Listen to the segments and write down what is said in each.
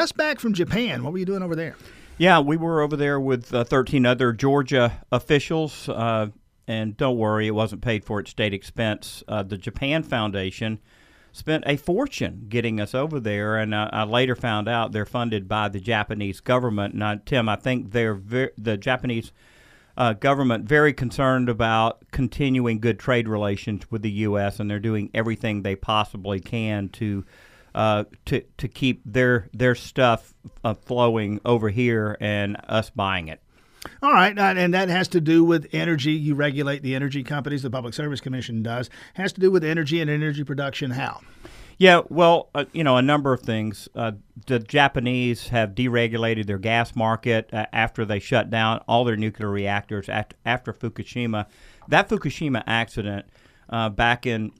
just back from Japan. What were you doing over there? Yeah, we were over there with uh, 13 other Georgia officials. Uh, and don't worry, it wasn't paid for at state expense. Uh, the Japan Foundation spent a fortune getting us over there, and I, I later found out they're funded by the Japanese government. And Tim, I think they're ver- the Japanese uh, government very concerned about continuing good trade relations with the U.S. and they're doing everything they possibly can to uh, to to keep their their stuff uh, flowing over here and us buying it. All right, and that has to do with energy. You regulate the energy companies. The Public Service Commission does. Has to do with energy and energy production. How? Yeah, well, uh, you know, a number of things. Uh, the Japanese have deregulated their gas market uh, after they shut down all their nuclear reactors after, after Fukushima. That Fukushima accident uh, back in,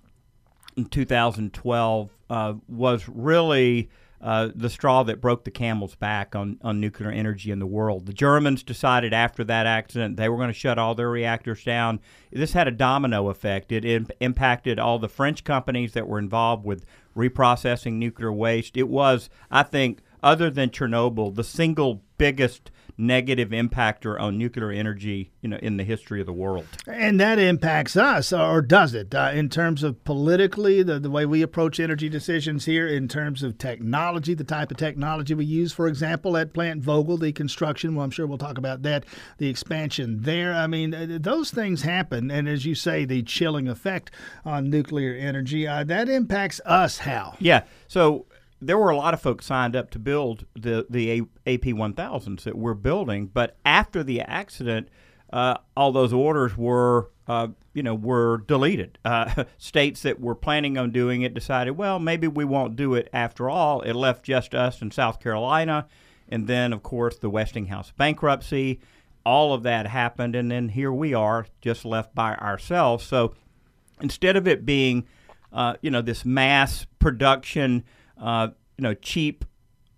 in 2012 uh, was really uh, the straw that broke the camel's back on, on nuclear energy in the world. The Germans decided after that accident they were going to shut all their reactors down. This had a domino effect. It imp- impacted all the French companies that were involved with reprocessing nuclear waste. It was, I think, other than Chernobyl, the single biggest negative impactor on nuclear energy, you know, in the history of the world. And that impacts us, or does it, uh, in terms of politically, the, the way we approach energy decisions here, in terms of technology, the type of technology we use, for example, at Plant Vogtle, the construction, well, I'm sure we'll talk about that, the expansion there. I mean, uh, those things happen. And as you say, the chilling effect on nuclear energy, uh, that impacts us how? Yeah. So there were a lot of folks signed up to build the the AP 1000s that we're building, but after the accident, uh, all those orders were uh, you know were deleted. Uh, states that were planning on doing it decided, well, maybe we won't do it after all. It left just us in South Carolina, and then of course the Westinghouse bankruptcy. All of that happened, and then here we are, just left by ourselves. So instead of it being, uh, you know, this mass production uh, you know, cheap,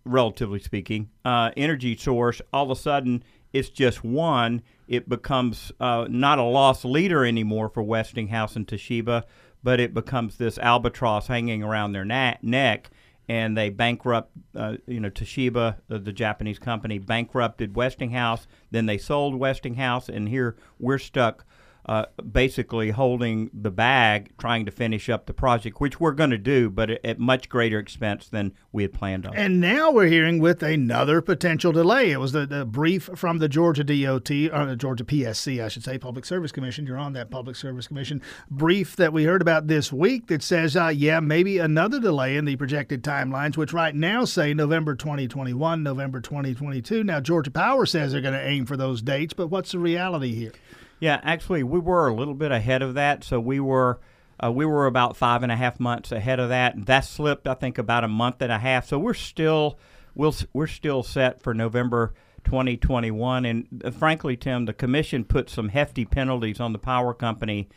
relatively speaking, uh, energy source, all of a sudden it's just one. It becomes uh, not a loss leader anymore for Westinghouse and Toshiba, but it becomes this albatross hanging around their na- neck. And they bankrupt, uh, you know, Toshiba, uh, the Japanese company, bankrupted Westinghouse. Then they sold Westinghouse, and here we're stuck uh, basically holding the bag, trying to finish up the project, which we're going to do, but at much greater expense than we had planned on. And now we're hearing with another potential delay. It was the, the brief from the Georgia DOT, or the Georgia PSC, I should say, Public Service Commission. You're on that Public Service Commission brief that we heard about this week that says, uh, yeah, maybe another delay in the projected timelines, which right now say November 2021, November 2022. Now, Georgia Power says they're going to aim for those dates, but what's the reality here? Yeah, actually, we were a little bit ahead of that. So we were uh, we were about five and a half months ahead of that. That slipped, I think, about a month and a half. So we're still we'll, we're still set for November 2021. And uh, frankly, Tim, the commission put some hefty penalties on the power company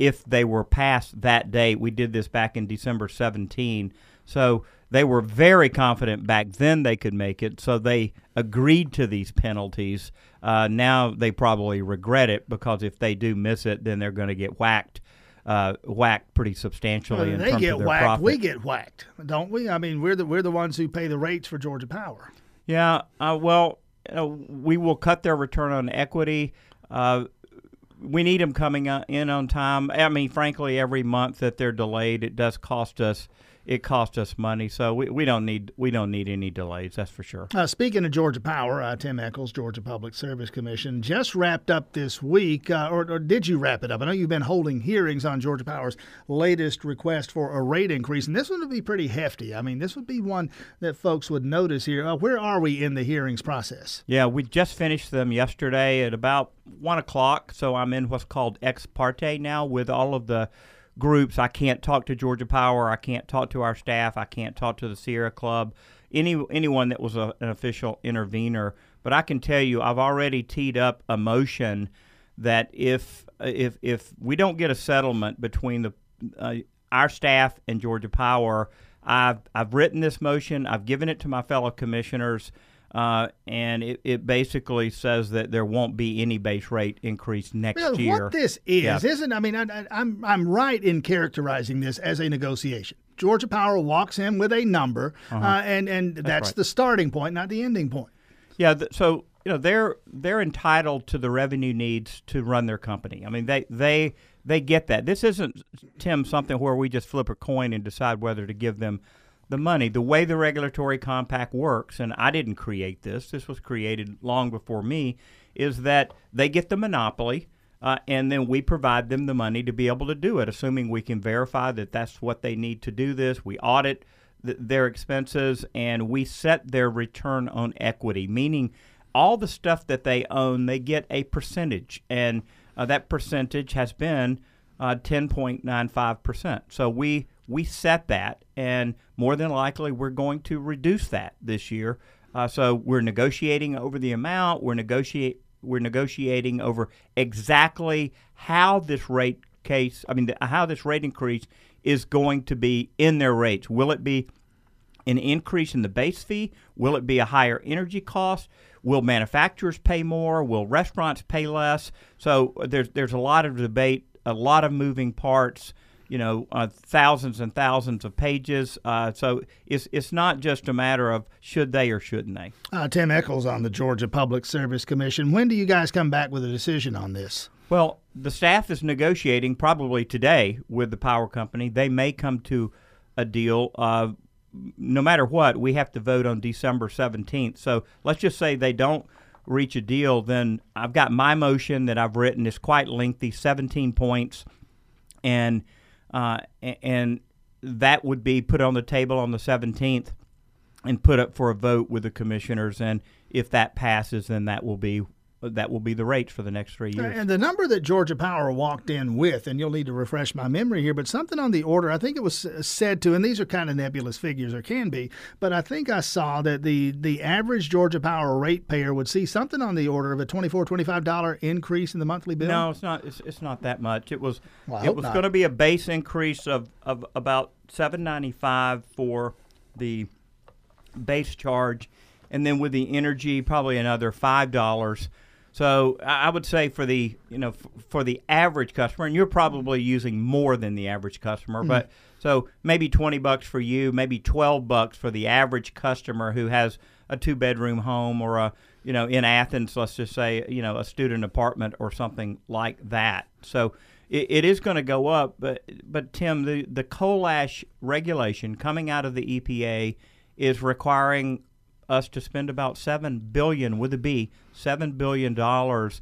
if they were past that date. We did this back in December 17. So they were very confident back then they could make it. So they agreed to these penalties. Uh, now they probably regret it because if they do miss it, then they're going to get whacked. Uh, whacked pretty substantially. Well, in they get of their whacked. profit. We get whacked, don't we? I mean, we're the we're the ones who pay the rates for Georgia Power. Yeah. Uh, well, you know, we will cut their return on equity. Uh, we need them coming uh, in on time. I mean, frankly, every month that they're delayed, it does cost us it cost us money. So we, we don't need we don't need any delays. That's for sure. Uh, speaking of Georgia Power, uh, Tim Echols, Georgia Public Service Commission, just wrapped up this week, uh, or, or, did you wrap it up? I know you've been holding hearings on Georgia Power's latest request for a rate increase, and this one would be pretty hefty. I mean, this would be one that folks would notice here. Uh, where are we in the hearings process? Yeah, we just finished them yesterday at about one o'clock. So I'm in what's called ex parte now with all of the groups. I can't talk to Georgia Power. I can't talk to our staff. I can't talk to the Sierra Club. Any anyone that was a, an official intervener. But I can tell you, I've already teed up a motion that if if if we don't get a settlement between the uh, our staff and Georgia Power, I've I've written this motion. I've given it to my fellow commissioners. Uh, and it, it basically says that there won't be any base rate increase next year. What this is, Yeah. isn't? I mean, I, I, I'm I'm right in characterizing this as a negotiation. Georgia Power walks in with a number, Uh-huh. uh, and and that's, right. the starting point, not the ending point. Yeah, th- so you know they're they're entitled to the revenue needs to run their company. I mean they they they get that. This isn't Tim something where we just flip a coin and decide whether to give them the money. The way the regulatory compact works, and I didn't create this. This was created long before me. Is that they get the monopoly. Uh, and then we provide them the money to be able to do it, assuming we can verify that that's what they need to do this. We audit th- their expenses and we set their return on equity, meaning all the stuff that they own, they get a percentage, and uh, that percentage has been uh, 10.95%. So we we set that, and more than likely we're going to reduce that this year. Uh, so we're negotiating over the amount. We're negotiate we're negotiating over exactly how this rate case, I mean, the, how this rate increase is going to be in their rates. Will it be an increase in the base fee? Will it be a higher energy cost? Will manufacturers pay more? Will restaurants pay less? So uh, there's there's a lot of debate, a lot of moving parts. You know, uh, thousands and thousands of pages. Uh, so it's it's not just a matter of should they or shouldn't they. Uh, Tim Echols on the Georgia Public Service Commission. When do you guys come back with a decision on this? Well, the staff is negotiating probably today with the power company. They may come to a deal. Uh, no matter what, we have to vote on December 17th. So let's just say they don't reach a deal, then I've got my motion that I've written. It's quite lengthy, 17 points, and uh, and that would be put on the table on the 17th and put up for a vote with the commissioners. And if that passes, then that will be that will be the rates for the next three years. And the number that Georgia Power walked in with, and you'll need to refresh my memory here, but something on the order, I think it was said to, and these are kind of nebulous figures or can be, but I think I saw that the, the average Georgia Power ratepayer would see something on the order of a $24, $25 increase in the monthly bill. No, it's not. It's, it's not that much. It was. Well, it was going to be a base increase of, of about seven ninety five for the base charge, and then with the energy, probably another five dollars. So I would say for the you know f- for the average customer, and you're probably using more than the average customer, hmm. but so maybe twenty bucks for you, maybe twelve bucks for the average customer who has a two bedroom home or a you know in Athens, let's just say you know a student apartment or something like that. So it, it is going to go up, but but Tim, the the coal ash regulation coming out of the EPA is requiring us to spend about seven billion with a B, seven billion dollars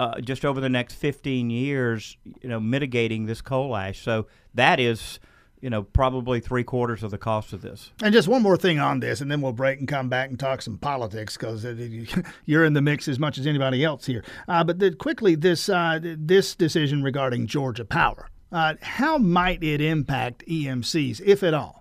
uh, just over the next 15 years, you know, mitigating this coal ash. So that is, you know, probably three quarters of the cost of this. And just one more thing on this, and then we'll break and come back and talk some politics because you're in the mix as much as anybody else here. Uh, but the, quickly, this uh, this decision regarding Georgia Power, uh, how might it impact EMCs, if at all?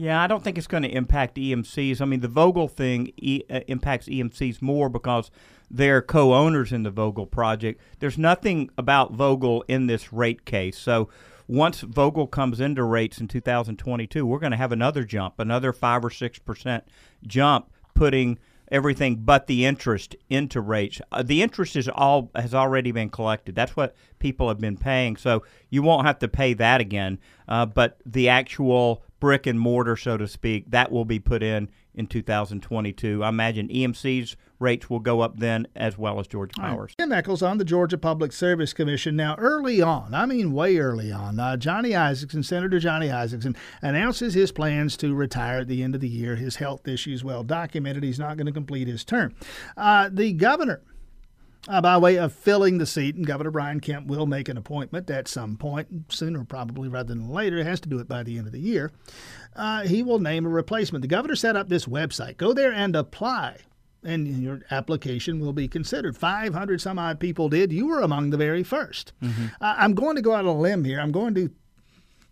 Yeah, I don't think it's going to impact EMCs. I mean, the Vogtle thing e- uh, impacts EMCs more because they're co-owners in the Vogtle project. There's nothing about Vogtle in this rate case. So once Vogtle comes into rates in 2022, we're going to have another jump, another five or six percent jump, putting everything but the interest into rates. Uh, the interest is all has already been collected. That's what people have been paying. So you won't have to pay that again. Uh, but the actual brick and mortar, so to speak, that will be put in in 2022. I imagine EMC's rates will go up then as well as Georgia Power's. Jim Echols on the Georgia Public Service Commission. Now, early on, I mean way early on, uh, Johnny Isakson, Senator Johnny Isakson, announces his plans to retire at the end of the year. His health issues well documented. He's not going to complete his term. Uh, the governor uh, by way of filling the seat, and Governor Brian Kemp will make an appointment at some point, sooner probably rather than later. He has to do it by the end of the year. Uh, he will name a replacement. The governor set up this website. Go there and apply, and your application will be considered. 500 some odd people did. You were among the very 1st Uh, I'm going to go out on a limb here. I'm going to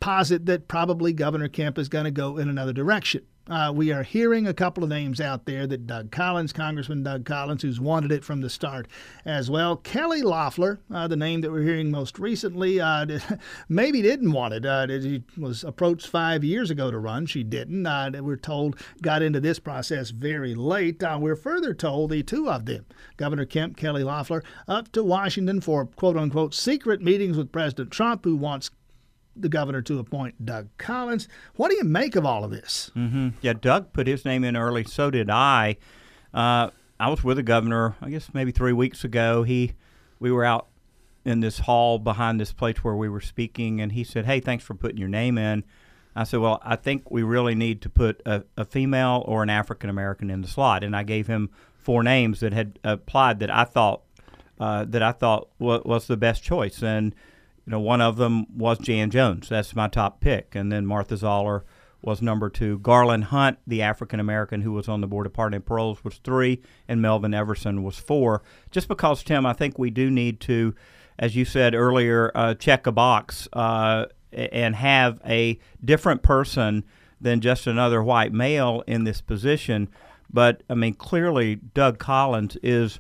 posit that probably Governor Kemp is going to go in another direction. Uh, we are hearing a couple of names out there that Doug Collins, Congressman Doug Collins, who's wanted it from the start as well. Kelly Loeffler, uh, the name that we're hearing most recently, uh, maybe didn't want it. Uh, she was approached five years ago to run. She didn't. Uh, we're told got into this process very late. Uh, we're further told the two of them, Governor Kemp, Kelly Loeffler, up to Washington for quote unquote secret meetings with President Trump, who wants the governor to appoint Doug Collins. What do you make of all of this? Mm-hmm. Yeah, Doug put his name in early. So did I. Uh, I was with the governor, I guess maybe three weeks ago. He, we were out in this hall behind this place where we were speaking, and he said, "Hey, thanks for putting your name in." I said, "Well, I think we really need to put a, a female or an African American in the slot," and I gave him four names that had applied that I thought uh, that I thought was, was the best choice, and you know, one of them was Jan Jones. That's my top pick, and then Martha Zoller was number two. Garland Hunt, the African American who was on the board of pardon and paroles, was three, and Melvin Everson was four. Just because Tim, I think we do need to, as you said earlier, uh, check a box uh, and have a different person than just another white male in this position. But I mean, clearly, Doug Collins is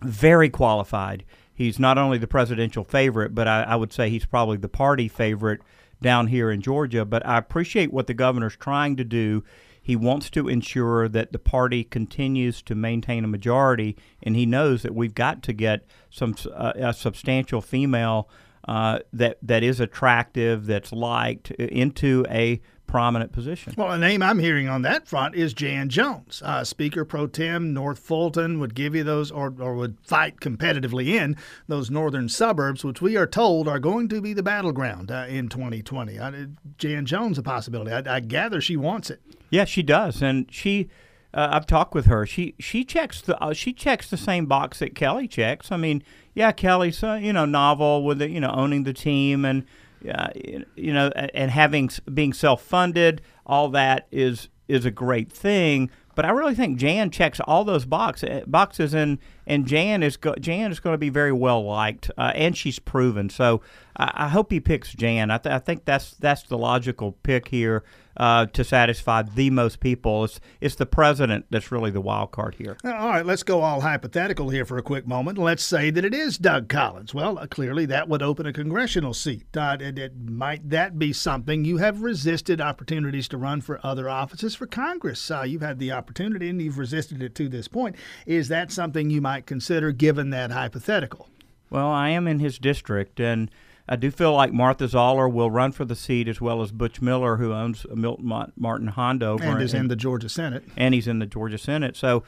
very qualified. He's not only the presidential favorite, but I, I would say he's probably the party favorite down here in Georgia. But I appreciate what the governor's trying to do. He wants to ensure that the party continues to maintain a majority, and he knows that we've got to get some uh, a substantial female uh, that that is attractive, that's liked into a prominent position. Well, a name I'm hearing on that front is Jan Jones. Uh, Speaker pro tem North Fulton would give you those, or, or would fight competitively in those northern suburbs, which we are told are going to be the battleground uh, in 2020. Uh, Jan Jones, a possibility. I, I, gather she wants it. Yeah, she does, and she. Uh, I've talked with her. She she checks the uh, she checks the same box that Kelly checks. I mean, yeah, Kelly's uh, you know novel with the, you know owning the team and uh, you know, and having being self-funded, all that is is a great thing. But I really think Jan checks all those box, eh, boxes, and and Jan is go, Jan is going to be very well liked, uh, and she's proven. So I, I hope he picks Jan. I, th- I, think that's that's the logical pick here uh, to satisfy the most people. It's it's the president that's really the wild card here. All right, let's go all hypothetical here for a quick moment. Let's say that it is Doug Collins. Well, uh, clearly that would open a congressional seat. Uh, it, it, might that be something you have resisted opportunities to run for other offices for Congress? Uh, you've had the opportunity and you've resisted it to this point. Is that something you might consider given that hypothetical? Well, I am in his district and. I do feel like Martha Zoller will run for the seat as well as Butch Miller, who owns Milton Martin Honda and is in, in the Georgia Senate. And he's in the Georgia Senate. So,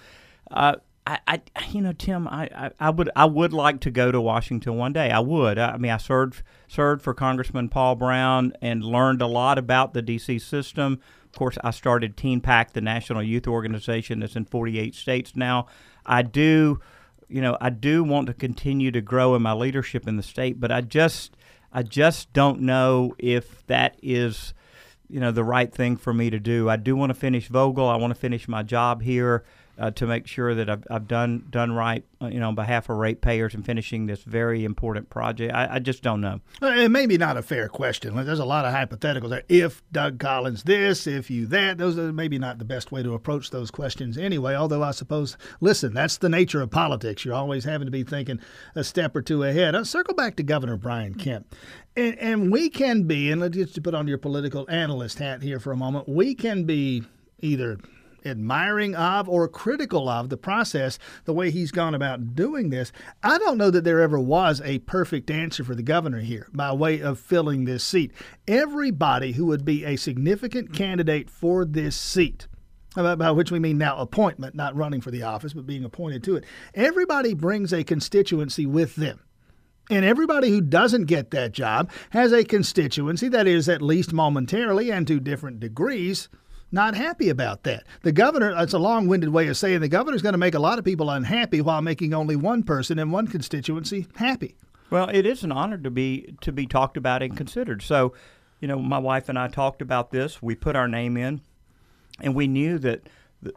uh, I, I, you know, Tim, I, I, I, would, I would like to go to Washington one day. I would. I, I mean, I served served for Congressman Paul Broun and learned a lot about the D.C. system. Of course, I started TeenPact, the national youth organization that's in 48 states now. I do, you know, I do want to continue to grow in my leadership in the state, but I just I just don't know if that is, you know, the right thing for me to do. I do want to finish Vogtle. I want to finish my job here uh, to make sure that I've, I've done done right, uh, you know, on behalf of ratepayers and finishing this very important project. I, I just don't know. It may be not a fair question. There's a lot of hypotheticals there. If Doug Collins this, if you that, those are maybe not the best way to approach those questions anyway. Although I suppose, listen, that's the nature of politics. You're always having to be thinking a step or two ahead. I'll circle back to Governor Brian Kemp. And, and we can be, and let's just put on your political analyst hat here for a moment, we can be either admiring of or critical of the process, the way he's gone about doing this. I don't know that there ever was a perfect answer for the governor here by way of filling this seat. Everybody who would be a significant candidate for this seat by which we mean now appointment, not running for the office, but being appointed to it. Everybody brings a constituency with them. And everybody who doesn't get that job has a constituency that is, at least momentarily and to different degrees, not happy about that. The governor, that's a long winded way of saying the governor's going to make a lot of people unhappy while making only one person in one constituency happy. Well, it is an honor to be to be talked about and considered. So, you know, my wife and I talked about this. We put our name in, and we knew that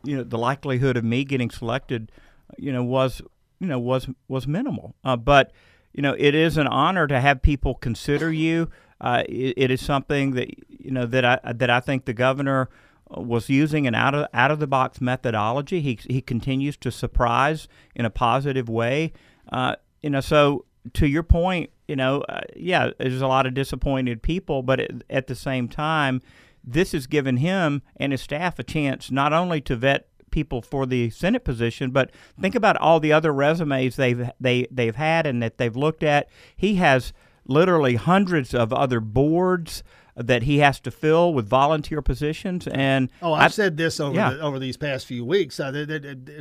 you know the likelihood of me getting selected, you know, was you know was was minimal. Uh, but you know, it is an honor to have people consider you. Uh, it, it is something that you know that I that I think the governor was using an out of out of the box methodology. He he continues to surprise in a positive way. Uh, you know, so to your point, you know, uh, yeah, there's a lot of disappointed people, but at the same time, this has given him and his staff a chance not only to vet people for the Senate position, but think about all the other resumes they've they they've had and that they've looked at. He has literally hundreds of other boards that he has to fill with volunteer positions. And oh, I've I, said this over yeah. the, over these past few weeks. Uh,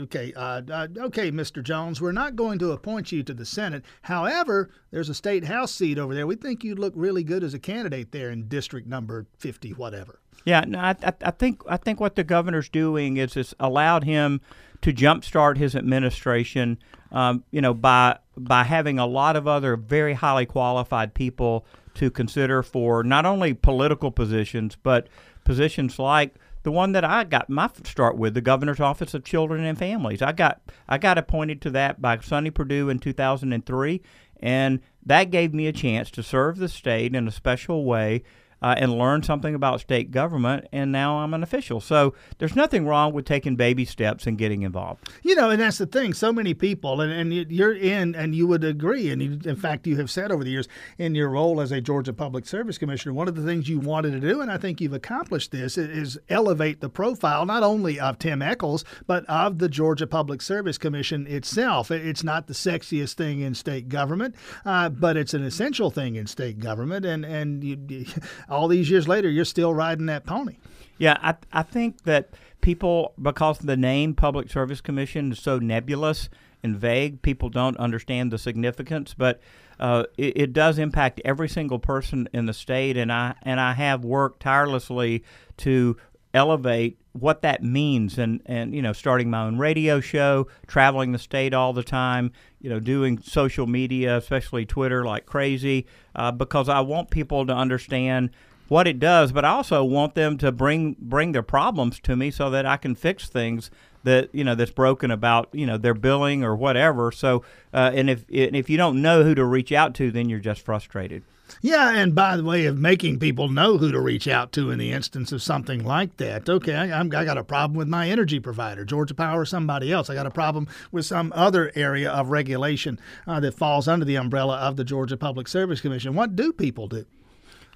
okay, uh, uh, okay, Mr. Jones, we're not going to appoint you to the Senate. However, there's a state house seat over there. We think you'd look really good as a candidate there in district number fifty, whatever. Yeah, no, I, I think I think what the governor's doing is it's allowed him to jumpstart his administration. Um, you know, by by having a lot of other very highly qualified people to consider for not only political positions but positions like the one that I got my start with, the governor's office of children and families. I got I got appointed to that by Sonny Perdue in 2003, and that gave me a chance to serve the state in a special way uh, and learn something about state government, and now I'm an official. So there's nothing wrong with taking baby steps and getting involved. You know, and that's the thing. So many people, and, and you're in, and you would agree, and you, in fact, you have said over the years in your role as a Georgia Public Service Commissioner, one of the things you wanted to do, and I think you've accomplished this, is elevate the profile not only of Tim Echols, but of the Georgia Public Service Commission itself. It's not the sexiest thing in state government, uh, but it's an essential thing in state government, and and you, all these years later, you're still riding that pony. Yeah, I, I think that people, because the name Public Service Commission is so nebulous and vague, people don't understand the significance. But uh, it, it, does impact every single person in the state, and I and I have worked tirelessly to elevate what that means and and you know starting my own radio show traveling the state all the time you know doing social media especially twitter like crazy uh, because i want people to understand what it does but i also want them to bring bring their problems to me so that i can fix things that you know that's broken about you know their billing or whatever. So uh, and if if you don't know who to reach out to then you're just frustrated yeah, and by the way of making people know who to reach out to in the instance of something like that. Okay, I, I got a problem with my energy provider, Georgia Power, or somebody else. I got a problem with some other area of regulation uh, that falls under the umbrella of the Georgia Public Service Commission. What do people do?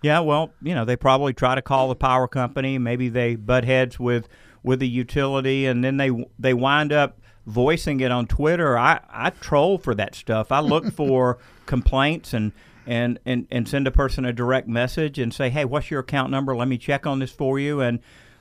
Yeah, well, you know, they probably try to call the power company. Maybe they butt heads with with the utility, and then they they wind up voicing it on Twitter. I I troll for that stuff. I look for complaints and and, and, and send a person a direct message and say, hey, what's your account number? Let me check on this for you. And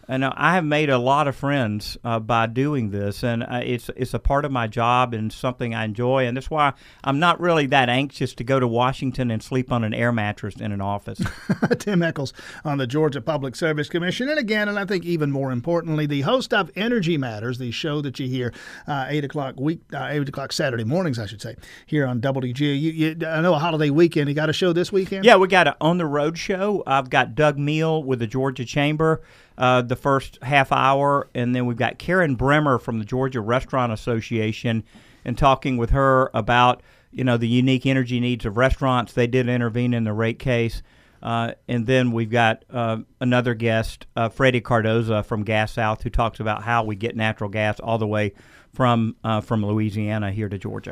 and I have made a lot of friends uh, by doing this, and uh, it's it's a part of my job and something I enjoy, and that's why I'm not really that anxious to go to Washington and sleep on an air mattress in an office. Tim Echols on the Georgia Public Service Commission, and again, and I think even more importantly, the host of Energy Matters, the show that you hear uh, eight o'clock week, uh, eight o'clock Saturday mornings, I should say, here on WGA. You, you, I know a holiday weekend. You got a show this weekend? Yeah, we got an on the road show. I've got Doug Meal with the Georgia Chamber uh, the first half hour, and then we've got Karen Bremer from the Georgia Restaurant Association, and talking with her about you know the unique energy needs of restaurants. They did intervene in the rate case. Uh, and then we've got uh, another guest, uh, Freddie Cardoza from Gas South, who talks about how we get natural gas all the way from uh, from Louisiana here to Georgia.